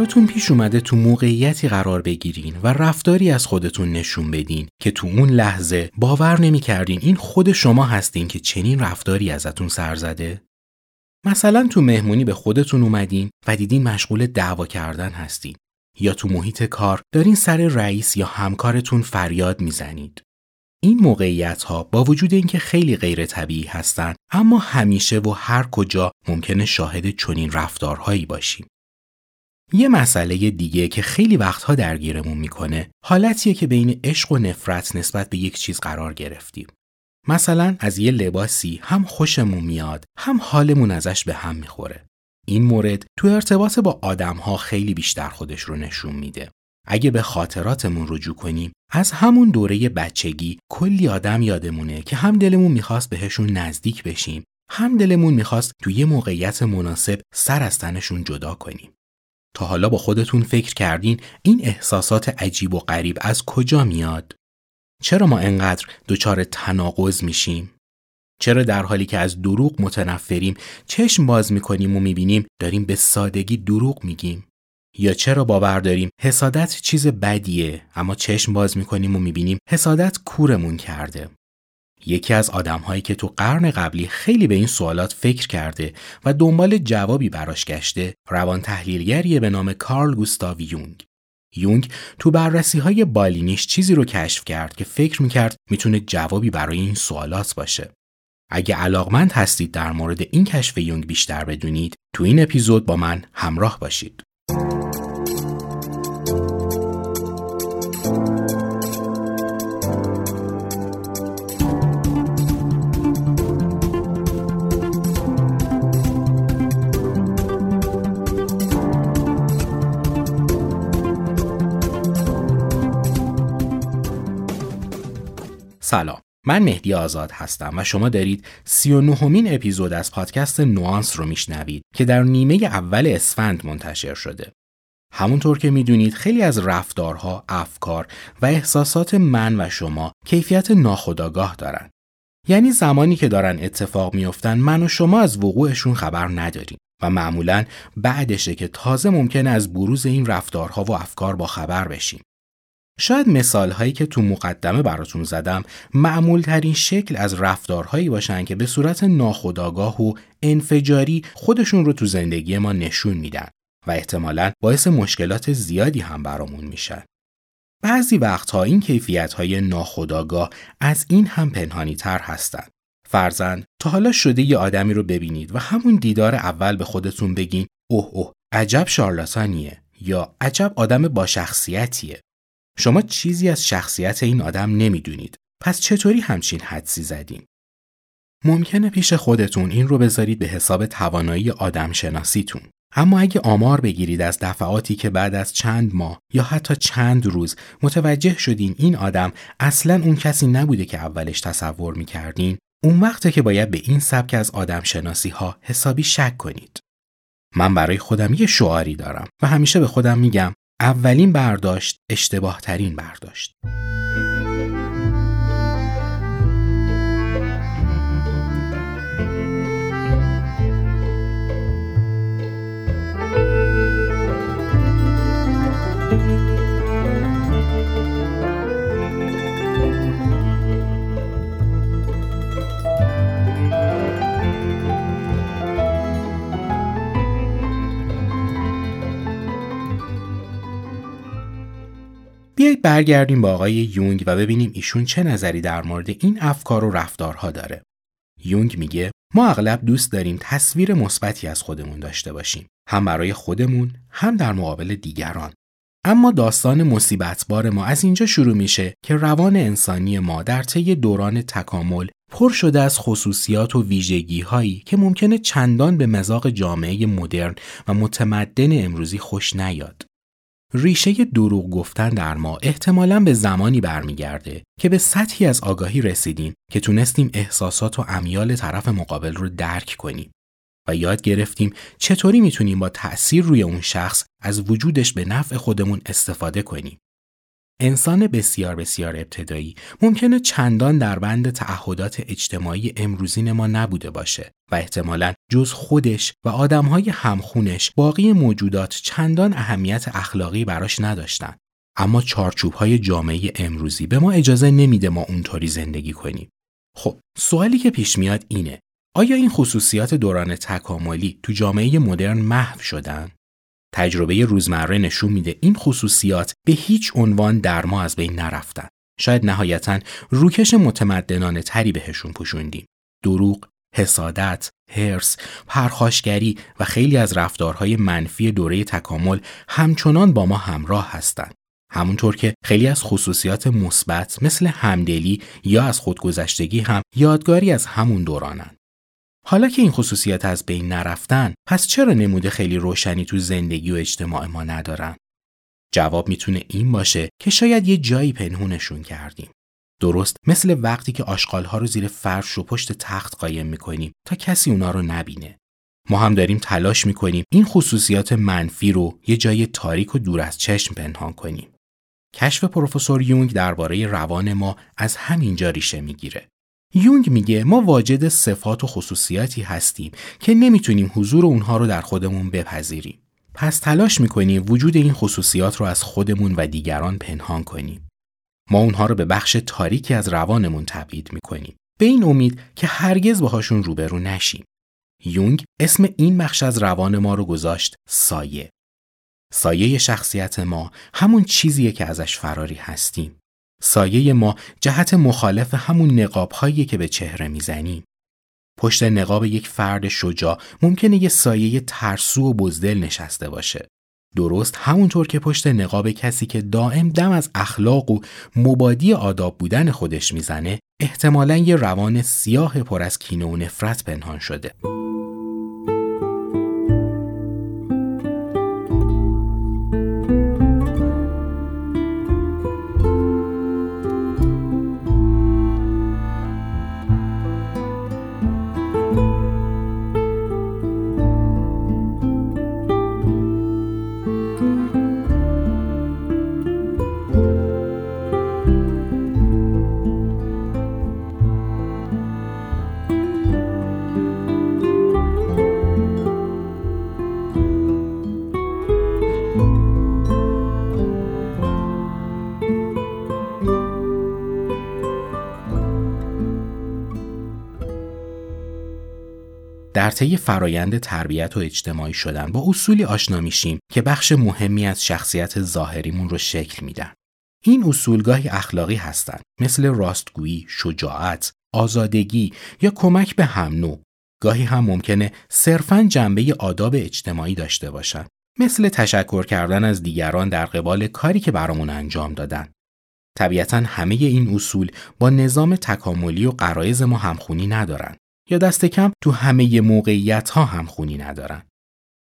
براتون پیش اومده تو موقعیتی قرار بگیرین و رفتاری از خودتون نشون بدین که تو اون لحظه باور نمی‌کردین این خود شما هستین که چنین رفتاری ازتون سر زده؟ مثلا تو مهمونی به خودتون اومدین و دیدین مشغول دعوا کردن هستین یا تو محیط کار دارین سر رئیس یا همکارتون فریاد می‌زنید. این موقعیت ها با وجود اینکه خیلی غیر طبیعی هستن اما همیشه و هر کجا ممکنه شاهد چنین رفتارهایی باشیم. یه مسئله دیگه که خیلی وقتها درگیرمون می‌کنه حالتیه که بین عشق و نفرت نسبت به یک چیز قرار گرفتیم. مثلا از یه لباسی هم خوشمون میاد هم حالمون ازش به هم می‌خوره. این مورد تو ارتباط با آدمها خیلی بیشتر خودش رو نشون میده. اگه به خاطراتمون رجوع کنیم از همون دوره بچگی کلی آدم یادمونه که هم دلمون می‌خواست بهشون نزدیک بشیم هم دلمون می‌خواست توی یه موقعیت مناسب سر از تنشون جدا کنیم. تا حالا با خودتون فکر کردین این احساسات عجیب و غریب از کجا میاد؟ چرا ما انقدر دچار تناقض میشیم؟ چرا در حالی که از دروغ متنفریم چشم باز می‌کنیم و می‌بینیم داریم به سادگی دروغ میگیم؟ یا چرا باور داریم حسادت چیز بدیه اما چشم باز می‌کنیم و می‌بینیم حسادت کورمون کرده؟ یکی از آدمهایی که تو قرن قبلی خیلی به این سوالات فکر کرده و دنبال جوابی براش گشته روان تحلیلگریه به نام کارل گوستاو یونگ. یونگ تو بررسی های بالینیش چیزی رو کشف کرد که فکر می‌کرد می‌تونه جوابی برای این سوالات باشه. اگه علاقمند هستید در مورد این کشف یونگ بیشتر بدونید تو این اپیزود با من همراه باشید. سلام من مهدی آزاد هستم و شما دارید 39 همین اپیزود از پادکست نوانس رو میشنوید که در نیمه اول اسفند منتشر شده. همونطور که می‌دونید خیلی از رفتارها، افکار و احساسات من و شما کیفیت ناخودآگاه دارن. یعنی زمانی که دارن اتفاق میافتن من و شما از وقوعشون خبر نداریم و معمولا بعدشه که تازه ممکنه از بروز این رفتارها و افکار با خبر بشیم. شاید مثال هایی که تو مقدمه براتون زدم معمول ترین شکل از رفتارهایی باشن که به صورت ناخودآگاه و انفجاری خودشون رو تو زندگی ما نشون میدن و احتمالا باعث مشکلات زیادی هم برامون میشن. بعضی وقتها این کیفیت های ناخودآگاه از این هم پنهانی تر هستن. فرزن تا حالا شده یه آدمی رو ببینید و همون دیدار اول به خودتون بگین اوه اوه عجب شارلاتانیه یا عجب آدم با شخصیتیه شما چیزی از شخصیت این آدم نمی‌دونید. پس چطوری همچین حدسی زدین؟ ممکنه پیش خودتون این رو بذارید به حساب توانایی آدم شناسیتون. اما اگه آمار بگیرید از دفعاتی که بعد از چند ماه یا حتی چند روز متوجه شدین این آدم اصلا اون کسی نبوده که اولش تصور می‌کردین اون وقته که باید به این سبک از آدم شناسی ها حسابی شک کنید. من برای خودم یه شعاری دارم و همیشه به خودم میگم اولین برداشت اشتباه ترین برداشت. بیایید برگردیم با آقای یونگ و ببینیم ایشون چه نظری در مورد این افکار و رفتارها داره. یونگ میگه ما اغلب دوست داریم تصویر مثبتی از خودمون داشته باشیم هم برای خودمون هم در مقابل دیگران اما داستان مصیبت بار ما از اینجا شروع میشه که روان انسانی ما در طی دوران تکامل پر شده از خصوصیات و ویژگی هایی که ممکنه چندان به مزاق جامعه مدرن و متمدن امروزی خوش نیاد. ریشه دروغ گفتن در ما احتمالا به زمانی برمیگرده که به سطحی از آگاهی رسیدیم که تونستیم احساسات و امیال طرف مقابل رو درک کنیم و یاد گرفتیم چطوری می‌تونیم با تأثیر روی اون شخص از وجودش به نفع خودمون استفاده کنیم. انسان بسیار بسیار ابتدایی ممکنه چندان در بند تعهدات اجتماعی امروزین ما نبوده باشه و احتمالا جز خودش و آدمهای همخونش باقی موجودات چندان اهمیت اخلاقی براش نداشتن. اما چارچوب های جامعه امروزی به ما اجازه نمیده ما اونطوری زندگی کنیم. خب سوالی که پیش میاد اینه آیا این خصوصیات دوران تکاملی تو جامعه مدرن محو شدن؟ تجربه روزمره نشون میده این خصوصیات به هیچ عنوان در ما از بین نرفتن. شاید نهایتا روکش متمدنانه تری بهشون پوشوندیم. دروغ، حسادت، هرس، پرخاشگری و خیلی از رفتارهای منفی دوره تکامل همچنان با ما همراه هستند. همونطور که خیلی از خصوصیات مثبت مثل همدلی یا از خودگذشتگی هم یادگاری از همون دورانن. حالا که این خصوصیت از بین نرفتن پس چرا نموده خیلی روشنی تو زندگی و اجتماع ما ندارن؟ جواب می‌تونه این باشه که شاید یه جایی پنهونشون کردیم. درست مثل وقتی که آشغالها رو زیر فرش و پشت تخت قایم می‌کنیم تا کسی اونا رو نبینه. ما هم داریم تلاش می‌کنیم این خصوصیات منفی رو یه جای تاریک و دور از چشم پنهان کنیم. کشف پروفسور یونگ درباره روان ما از همینجا ریشه می‌گیره. یونگ میگه ما واجد صفات و خصوصیاتی هستیم که نمی‌تونیم حضور اونها رو در خودمون بپذیریم. پس تلاش می‌کنیم وجود این خصوصیات رو از خودمون و دیگران پنهان کنیم. ما اونها رو به بخش تاریکی از روانمون تبعید می‌کنیم. به این امید که هرگز باهاشون روبرو نشیم. یونگ اسم این بخش از روان ما رو گذاشت سایه. سایه شخصیت ما همون چیزیه که ازش فراری هستیم. سایه ما جهت مخالف همون نقاب هایی که به چهره می‌زنیم. پشت نقاب یک فرد شجاع ممکنه یه سایه ترسو و بزدل نشسته باشه. درست همونطور که پشت نقاب کسی که دائم دم از اخلاق و مبادی آداب بودن خودش می‌زنه احتمالا یه روان سیاه پر از کینه و نفرت پنهان شده. طی فرایند تربیت و اجتماعی شدن با اصولی آشنا میشیم که بخش مهمی از شخصیت ظاهریمون رو شکل میدن. این اصول گاهی اخلاقی هستند مثل راستگویی، شجاعت، آزادگی یا کمک به هم نوع. گاهی هم ممکنه صرفاً جنبه آداب اجتماعی داشته باشند مثل تشکر کردن از دیگران در قبال کاری که برامون انجام دادن. طبیعتا همه این اصول با نظام تکاملی و قرایز ما همخونی ندارن. یا دست کم تو همه موقعیت ها هم خونی ندارن.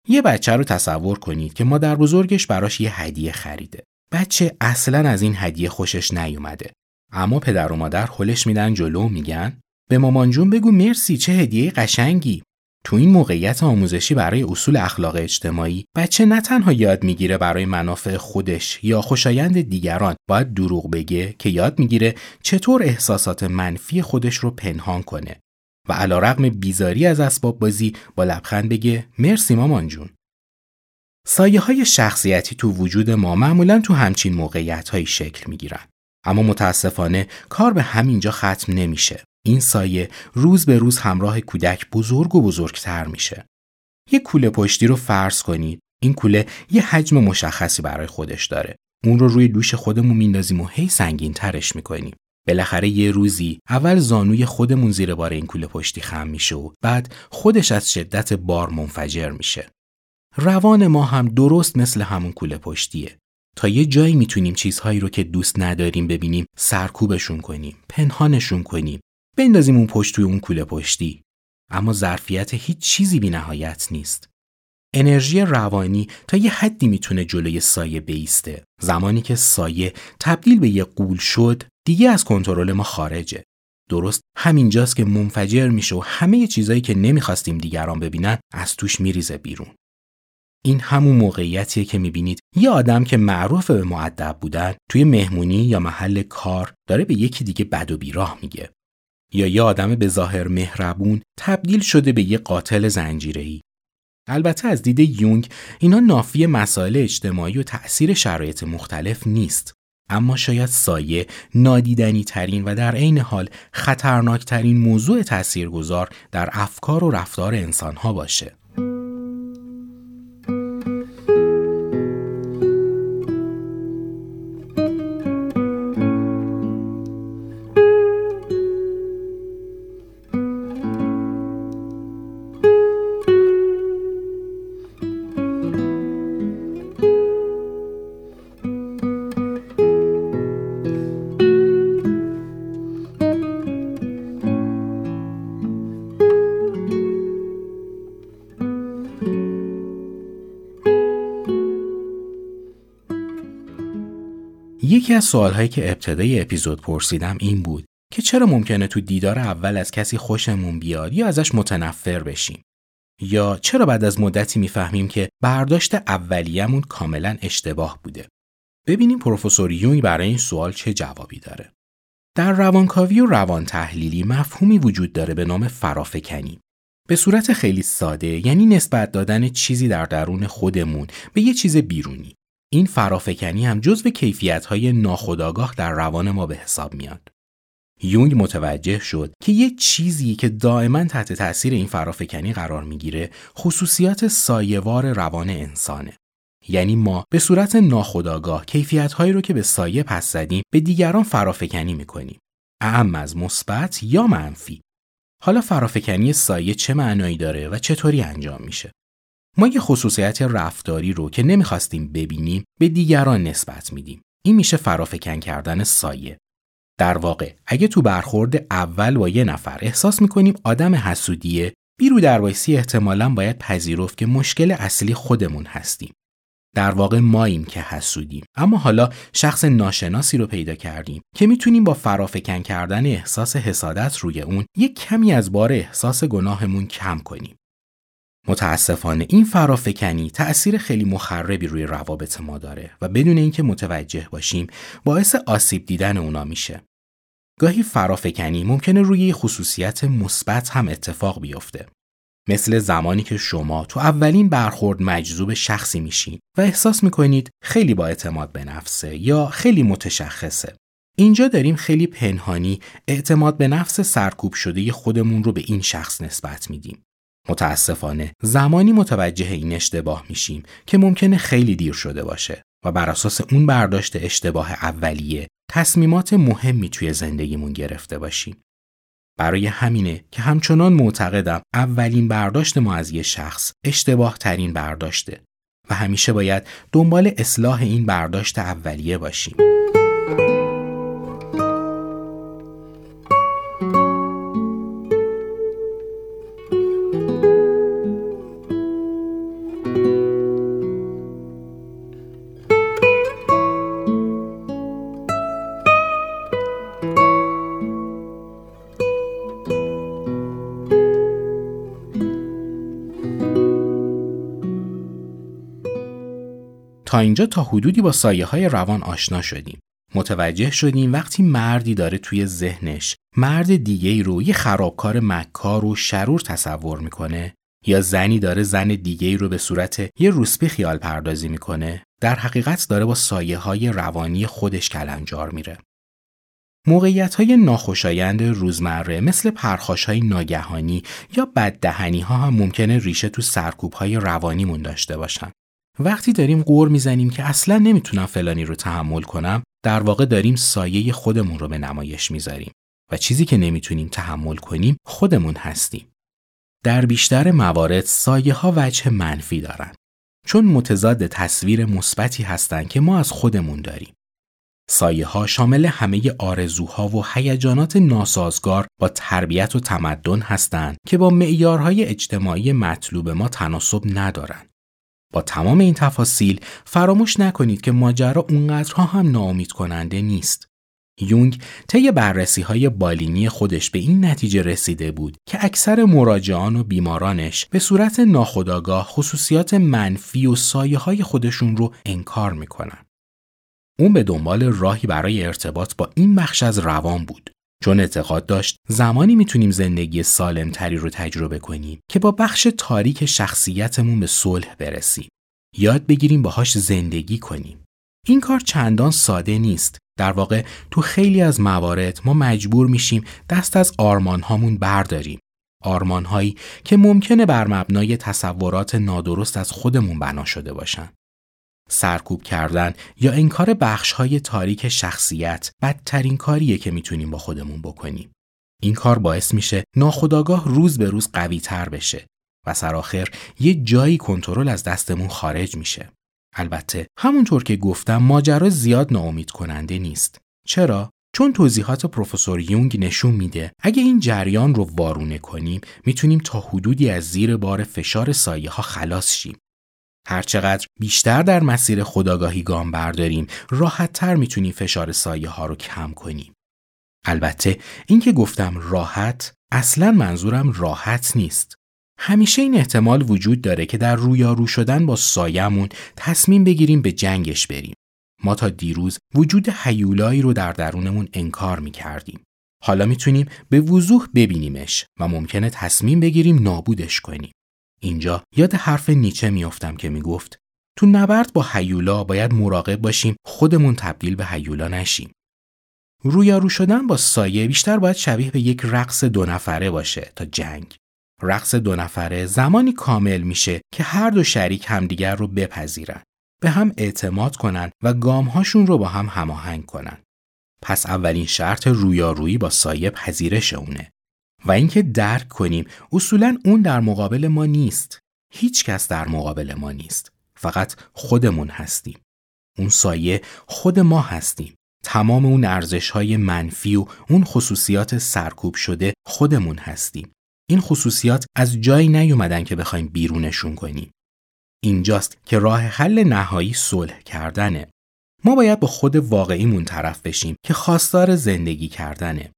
یه بچه رو تصور کنید که مادر بزرگش براش یه هدیه خریده. بچه اصلا از این هدیه خوشش نیومده. اما پدر و مادر حلش میدن جلو میگن به مامان جون بگو مرسی چه هدیه قشنگی. تو این موقعیت آموزشی برای اصول اخلاق اجتماعی بچه نه تنها یاد می‌گیره برای منافع خودش یا خوشایند دیگران باید دروغ بگه که یاد می‌گیره چطور احساسات منفی خودش رو پنهان کنه و علا رقم بیزاری از اسباب بازی با لبخند بگه مرسی مامان جون. سایه های شخصیتی تو وجود ما معمولا تو همچین موقعیت هایی شکل می گیرن. اما متاسفانه کار به همینجا ختم نمیشه. این سایه روز به روز همراه کودک بزرگ و بزرگتر میشه. یه کوله پشتی رو فرض کنید. این کوله یه حجم مشخصی برای خودش داره. اون رو روی دوش خودمون میندازیم و هی سنگین ترش می‌کنیم. بالاخره یه روزی اول زانوی خودمون زیر بار این کوله پشتی خم میشه و بعد خودش از شدت بار منفجر میشه. روان ما هم درست مثل همون کوله پشتیه. تا یه جایی می‌تونیم چیزهایی رو که دوست نداریم ببینیم سرکوبشون کنیم، پنهانشون کنیم، بندازیم اون پشت توی اون کوله پشتی. اما ظرفیت هیچ چیزی بی نهایت نیست. انرژی روانی تا یه حدی می‌تونه جلوی سایه بیسته. زمانی که سایه تبدیل به یه قول شد، دیگه از کنترل ما خارجه. درست همینجاست که منفجر میشه و همه چیزایی که نمی‌خواستیم دیگران ببینن از توش میریزه بیرون. این همون موقعیتیه که می‌بینید یه آدم که معروف به معدب بودن توی مهمونی یا محل کار داره به یکی دیگه بد و بیراه میگه. یا یه آدم به ظاهر مهربون تبدیل شده به یه قاتل زنجیره‌ای. البته از دید یونگ اینا نافی مسائل اجتماعی و تأثیر شرایط مختلف نیست. اما شاید سایه نادیدنی ترین و در عین حال خطرناک ترین موضوع تاثیرگذار در افکار و رفتار انسانها باشه. یکی از سوالهایی که ابتدای اپیزود پرسیدم این بود که چرا ممکنه تو دیدار اول از کسی خوشمون بیاد یا ازش متنفر بشیم؟ یا چرا بعد از مدتی می‌فهمیم که برداشت اولیه‌مون کاملا اشتباه بوده؟ ببینیم پروفسور یونگ برای این سوال چه جوابی داره. در روانکاوی و روان تحلیلی مفهومی وجود داره به نام فرافکنی. به صورت خیلی ساده یعنی نسبت دادن چیزی در درون خودمون به یه چیز بیرونی. این فرافکنی هم جزو کیفیت‌های ناخودآگاه در روان ما به حساب میاد. یونگ متوجه شد که یه چیزی که دائما تحت تاثیر این فرافکنی قرار می‌گیره خصوصیات سایهوار روان انسانه. یعنی ما به صورت ناخودآگاه کیفیت‌هایی رو که به سایه پس زدیم به دیگران فرافکنی می‌کنیم. اعم از مثبت یا منفی. حالا فرافکنی سایه چه معنایی داره و چطوری انجام میشه؟ ما یه خصوصیت رفتاری رو که نمی‌خواستیم ببینیم به دیگران نسبت میدیم. این میشه فرافکن کردن سایه. در واقع اگه تو برخورد اول با یه نفر احساس می‌کنیم آدم حسودیه بیرو در وایسی احتمالا باید پذیرفت که مشکل اصلی خودمون هستیم. در واقع ماییم که حسودیم اما حالا شخص ناشناسی رو پیدا کردیم که می‌تونیم با فرافکن کردن احساس حسادت روی اون یک کمی از بار احساس گناهمون کم کنیم متاسفانه این فرافکنی تأثیر خیلی مخربی روی روابط ما داره و بدون اینکه متوجه باشیم باعث آسیب دیدن اونا میشه. گاهی فرافکنی ممکنه روی خصوصیت مثبت هم اتفاق بیفته. مثل زمانی که شما تو اولین برخورد مجذوب شخصی میشین و احساس می‌کنید خیلی با اعتماد به نفسه یا خیلی متشخصه. اینجا داریم خیلی پنهانی اعتماد به نفس سرکوب شده خودمون رو به این شخص نسبت میدیم. متاسفانه زمانی متوجه این اشتباه میشیم که ممکنه خیلی دیر شده باشه و بر اساس اون برداشت اشتباه اولیه تصمیمات مهمی توی زندگیمون گرفته باشیم. برای همینه که همچنان معتقدم اولین برداشت ما از یه شخص اشتباه ترین برداشته و همیشه باید دنبال اصلاح این برداشت اولیه باشیم. تا اینجا تا حدودی با سایه های روان آشنا شدیم. متوجه شدیم وقتی مردی داره توی ذهنش مرد دیگه ای رو یه خرابکار مکار و شرور تصور می‌کنه یا زنی داره زن دیگه ای رو به صورت یه روسپی خیال پردازی می‌کنه در حقیقت داره با سایه های روانی خودش کلنجار میره. موقعیت های ناخوشایند روزمره مثل پرخاش های ناگهانی یا بددهنی ها هم ممکنه ریشه تو سرکوب های روانیمون داشته باشن. وقتی داریم قور می‌زنیم که اصلا نمی‌تونم فلانی رو تحمل کنم در واقع داریم سایه خودمون رو به نمایش می‌ذاریم و چیزی که نمی‌تونیم تحمل کنیم خودمون هستیم. در بیشتر موارد سایه ها وجه منفی دارن چون متضاد تصویر مثبتی هستند که ما از خودمون داریم. سایه ها شامل همه آرزوها و هیجانات ناسازگار با تربیت و تمدن هستند که با معیارهای اجتماعی مطلوب ما تناسب ندارند با تمام این تفاصیل فراموش نکنید که ماجرا اونقدرها هم ناامید کننده نیست. یونگ طی بررسی های بالینی خودش به این نتیجه رسیده بود که اکثر مراجعان و بیمارانش به صورت ناخودآگاه خصوصیات منفی و سایه های خودشون رو انکار می‌کنن. اون به دنبال راهی برای ارتباط با این بخش از روان بود چون اعتقاد داشت زمانی می‌تونیم زندگی سالمتری رو تجربه کنیم که با بخش تاریک شخصیتمون به صلح برسیم. یاد بگیریم باهاش زندگی کنیم. این کار چندان ساده نیست. در واقع تو خیلی از موارد ما مجبور میشیم دست از آرمان هامون برداریم. آرمان هایی که ممکنه بر مبنای تصورات نادرست از خودمون بنا شده باشن. سرکوب کردن یا انکار بخش های تاریک شخصیت بدترین کاریه که می‌تونیم با خودمون بکنیم. این کار باعث میشه ناخداگاه روز به روز قوی تر بشه و سرآخر یه جایی کنترل از دستمون خارج میشه. البته همونطور که گفتم ماجرا زیاد ناامید کننده نیست. چرا؟ چون توضیحات پروفسور یونگ نشون میده اگه این جریان رو وارونه کنیم می‌تونیم تا حدودی از زیر بار فشار سایه ها خلاص شیم. هرچقدر بیشتر در مسیر خداگاهی گام برداریم راحت تر می‌تونیم فشار سایه ها رو کم کنیم. البته اینکه گفتم راحت اصلا منظورم راحت نیست. همیشه این احتمال وجود داره که در رویارو شدن با سایمون تصمیم بگیریم به جنگش بریم. ما تا دیروز وجود حیولایی رو در درونمون انکار می کردیم. حالا می‌تونیم به وضوح ببینیمش و ممکنه تصمیم بگیریم نابودش کنیم. اینجا یاد حرف نیچه میافتم که می‌گفت تو نبرد با حیولا باید مراقب باشیم خودمون تبدیل به حیولا نشیم. رویارو شدن با سایه بیشتر باید شبیه به یک رقص دو نفره باشه تا جنگ. رقص دو نفره زمانی کامل میشه که هر دو شریک همدیگر رو بپذیرن. به هم اعتماد کنن و گامهاشون رو با هم هماهنگ کنن. پس اولین شرط رویارویی با سایه پذیرش اونه. و اینکه درک کنیم اصولا اون در مقابل ما نیست. هیچ کس در مقابل ما نیست. فقط خودمون هستیم. اون سایه خود ما هستیم. تمام اون ارزش های منفی و اون خصوصیات سرکوب شده خودمون هستیم. این خصوصیات از جایی نیومدن که بخوایم بیرونشون کنیم. اینجاست که راه حل نهایی صلح کردنه. ما باید با خود واقعیمون طرف بشیم که خواستار زندگی کردنه.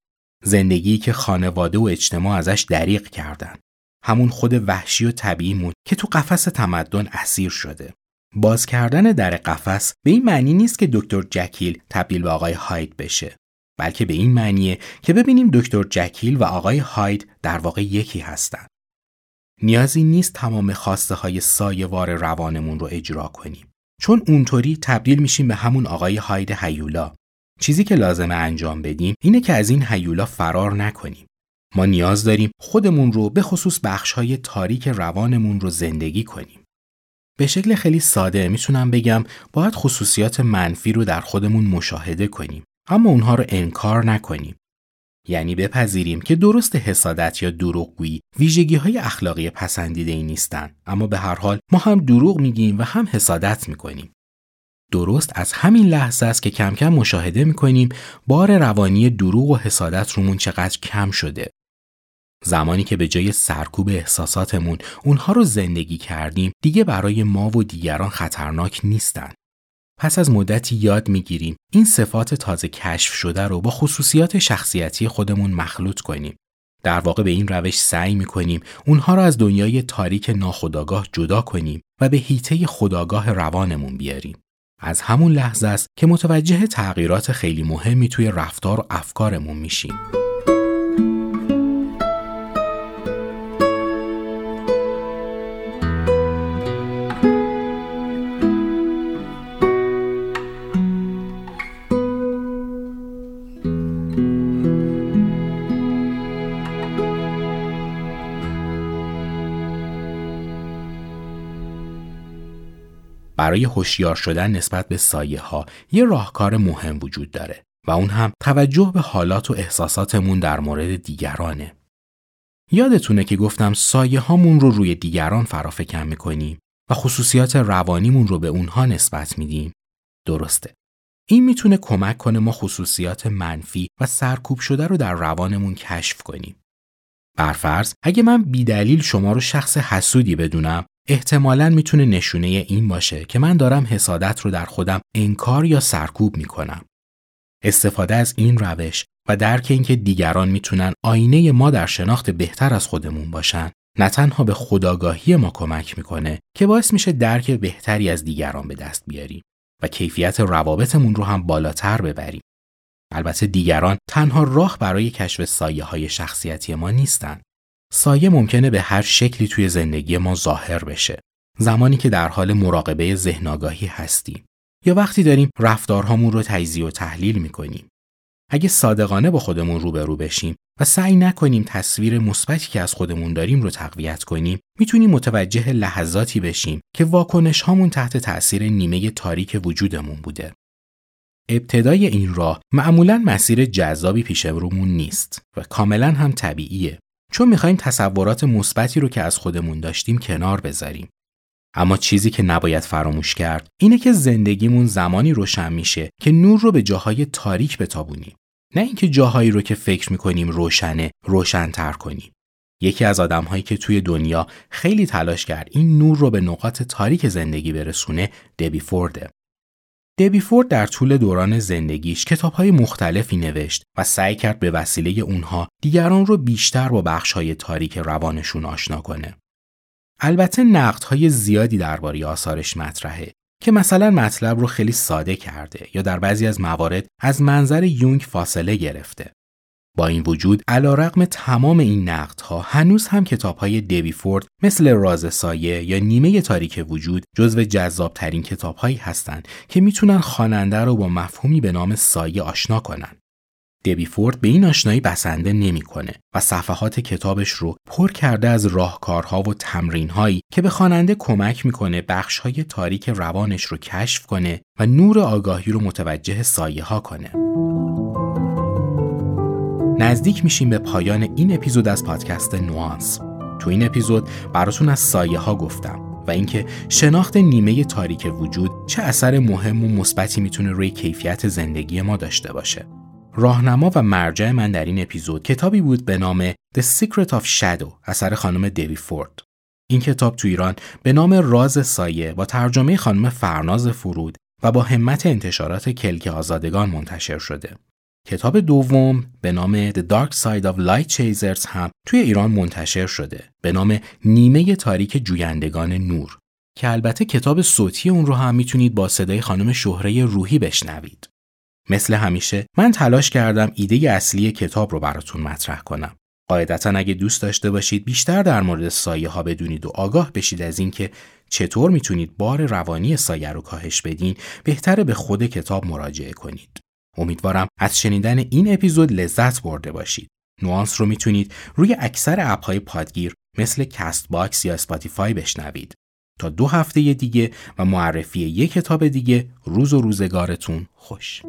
زندگی که خانواده و اجتماع ازش دریق کردن. همون خود وحشی و طبیعیمون که تو قفس تمدن اسیر شده. باز کردن در قفس به این معنی نیست که دکتر جکیل تبدیل به آقای هاید بشه. بلکه به این معنیه که ببینیم دکتر جکیل و آقای هاید در واقع یکی هستند. نیازی نیست تمام خواسته های سایوار روانمون رو اجرا کنیم. چون اونطوری تبدیل میشیم به همون آقای هاید هیولا چیزی که لازمه انجام بدیم اینه که از این هیولا فرار نکنیم. ما نیاز داریم خودمون رو به خصوص بخشهای تاریک روانمون رو زندگی کنیم. به شکل خیلی ساده می‌تونم بگم باید خصوصیات منفی رو در خودمون مشاهده کنیم اما اونها رو انکار نکنیم. یعنی بپذیریم که درست حسادت یا دروغگویی ویژگی های اخلاقی پسندیده ای نیستن اما به هر حال ما هم دروغ میگیم و هم حسادت می‌کنیم. درست از همین لحظه است که کم کم مشاهده می‌کنیم بار روانی دروغ و حسادت رومون چقدر کم شده. زمانی که به جای سرکوب احساساتمون اونها رو زندگی کردیم دیگه برای ما و دیگران خطرناک نیستن. پس از مدتی یاد می‌گیریم این صفات تازه کشف شده رو با خصوصیات شخصیتی خودمون مخلوط کنیم. در واقع به این روش سعی می‌کنیم اونها رو از دنیای تاریک ناخودآگاه جدا کنیم و به هیته خداگاه روانمون بیاریم. از همون لحظه است که متوجه تغییرات خیلی مهمی توی رفتار و افکارمون میشیم. برای هوشیار شدن نسبت به سایه ها یه راهکار مهم وجود داره و اون هم توجه به حالات و احساساتمون در مورد دیگرانه. یادتونه که گفتم سایه هامون رو روی دیگران فرافکن می‌کنیم و خصوصیات روانیمون رو به اونها نسبت میدیم. درسته. این می‌تونه کمک کنه ما خصوصیات منفی و سرکوب شده رو در روانمون کشف کنیم. برفرض اگه من بیدلیل شما رو شخص حسودی بدونم احتمالا می‌تونه نشونه این باشه که من دارم حسادت رو در خودم انکار یا سرکوب می‌کنم. استفاده از این روش و درک اینکه دیگران می‌تونن آینه ما در شناخت بهتر از خودمون باشن نه تنها به خداگاهی ما کمک می‌کنه که باعث میشه درک بهتری از دیگران به دست بیاریم و کیفیت روابطمون رو هم بالاتر ببریم. البته دیگران تنها راه برای کشف سایه های شخصیتی ما نیستن. سایه ممکنه به هر شکلی توی زندگی ما ظاهر بشه. زمانی که در حال مراقبه ذهن هستیم یا وقتی داریم رفتارهامون رو تجزیه و تحلیل می‌کنیم. اگه صادقانه با خودمون روبرو بشیم و سعی نکنیم تصویر مثبتی که از خودمون داریم رو تقویت کنیم می‌تونیم متوجه لحظاتی بشیم که واکنش هامون تحت تأثیر نیمه تاریک وجودمون بوده. ابتدای این راه معمولا مسیر جذابی پیش رومون نیست و کاملا هم طبیعیه چون می‌خوایم تصورات مثبتی رو که از خودمون داشتیم کنار بذاریم. اما چیزی که نباید فراموش کرد اینه که زندگیمون زمانی روشن میشه که نور رو به جاهای تاریک بتابونیم. نه اینکه جاهایی رو که فکر می‌کنیم روشنه روشنتر کنیم. یکی از آدمهایی که توی دنیا خیلی تلاش کرد این نور رو به نقاط تاریک زندگی برسونه دبی فورده. دبی فورد در طول دوران زندگیش کتابهای مختلفی نوشت و سعی کرد به وسیله اونها دیگران رو بیشتر با بخشهای تاریک روانشون آشنا کنه. البته نقدهای زیادی درباره آثارش مطرحه که مثلا مطلب رو خیلی ساده کرده یا در بعضی از موارد از منظر یونگ فاصله گرفته. با این وجود رقم تمام این نقدها هنوز هم کتابهای دیوی فورد مثل راز سایه یا نیمه تاریک وجود جزو جذابترین کتابهایی هستند که می‌تونن خواننده رو با مفهومی به نام سایه آشنا کنن. دبی فورد به این آشنایی بسنده نمی‌کنه و صفحات کتابش رو پر کرده از راهکارها و تمرینهایی که به خواننده کمک می‌کنه بخشهای تاریک روانش رو کشف کنه و نور آگاهی رو متوجه سایه ها کنه. نزدیک میشیم به پایان این اپیزود از پادکست نوانس. تو این اپیزود براتون از سایه ها گفتم و اینکه شناخت نیمه تاریک وجود چه اثر مهم و مثبتی می‌تونه روی کیفیت زندگی ما داشته باشه. راهنما و مرجع من در این اپیزود کتابی بود به نام The Secret of Shadow اثر خانم دیوی فورد. این کتاب تو ایران به نام راز سایه با ترجمه خانم فرناز فرود و با همت انتشارات کلک آزادگان منتشر شده. کتاب دوم به نام The Dark Side of Light Chasers هم توی ایران منتشر شده به نام نیمه تاریک جویندگان نور که البته کتاب صوتی اون رو هم می‌تونید با صدای خانم شهره روحی بشنوید. مثل همیشه من تلاش کردم ایده اصلی کتاب رو براتون مطرح کنم. قاعدتا اگه دوست داشته باشید بیشتر در مورد سایه ها بدونید و آگاه بشید از اینکه چطور می‌تونید بار روانی سایه رو کاهش بدین بهتره به خود کتاب مراجعه کنید. امیدوارم از شنیدن این اپیزود لذت برده باشید. نوانس رو می‌تونید روی اکثر app های پادگیر مثل Castbox یا اسپاتیفای بشنوید. تا دو هفته دیگه و معرفی یک کتاب دیگه روز و روزگارتون خوش.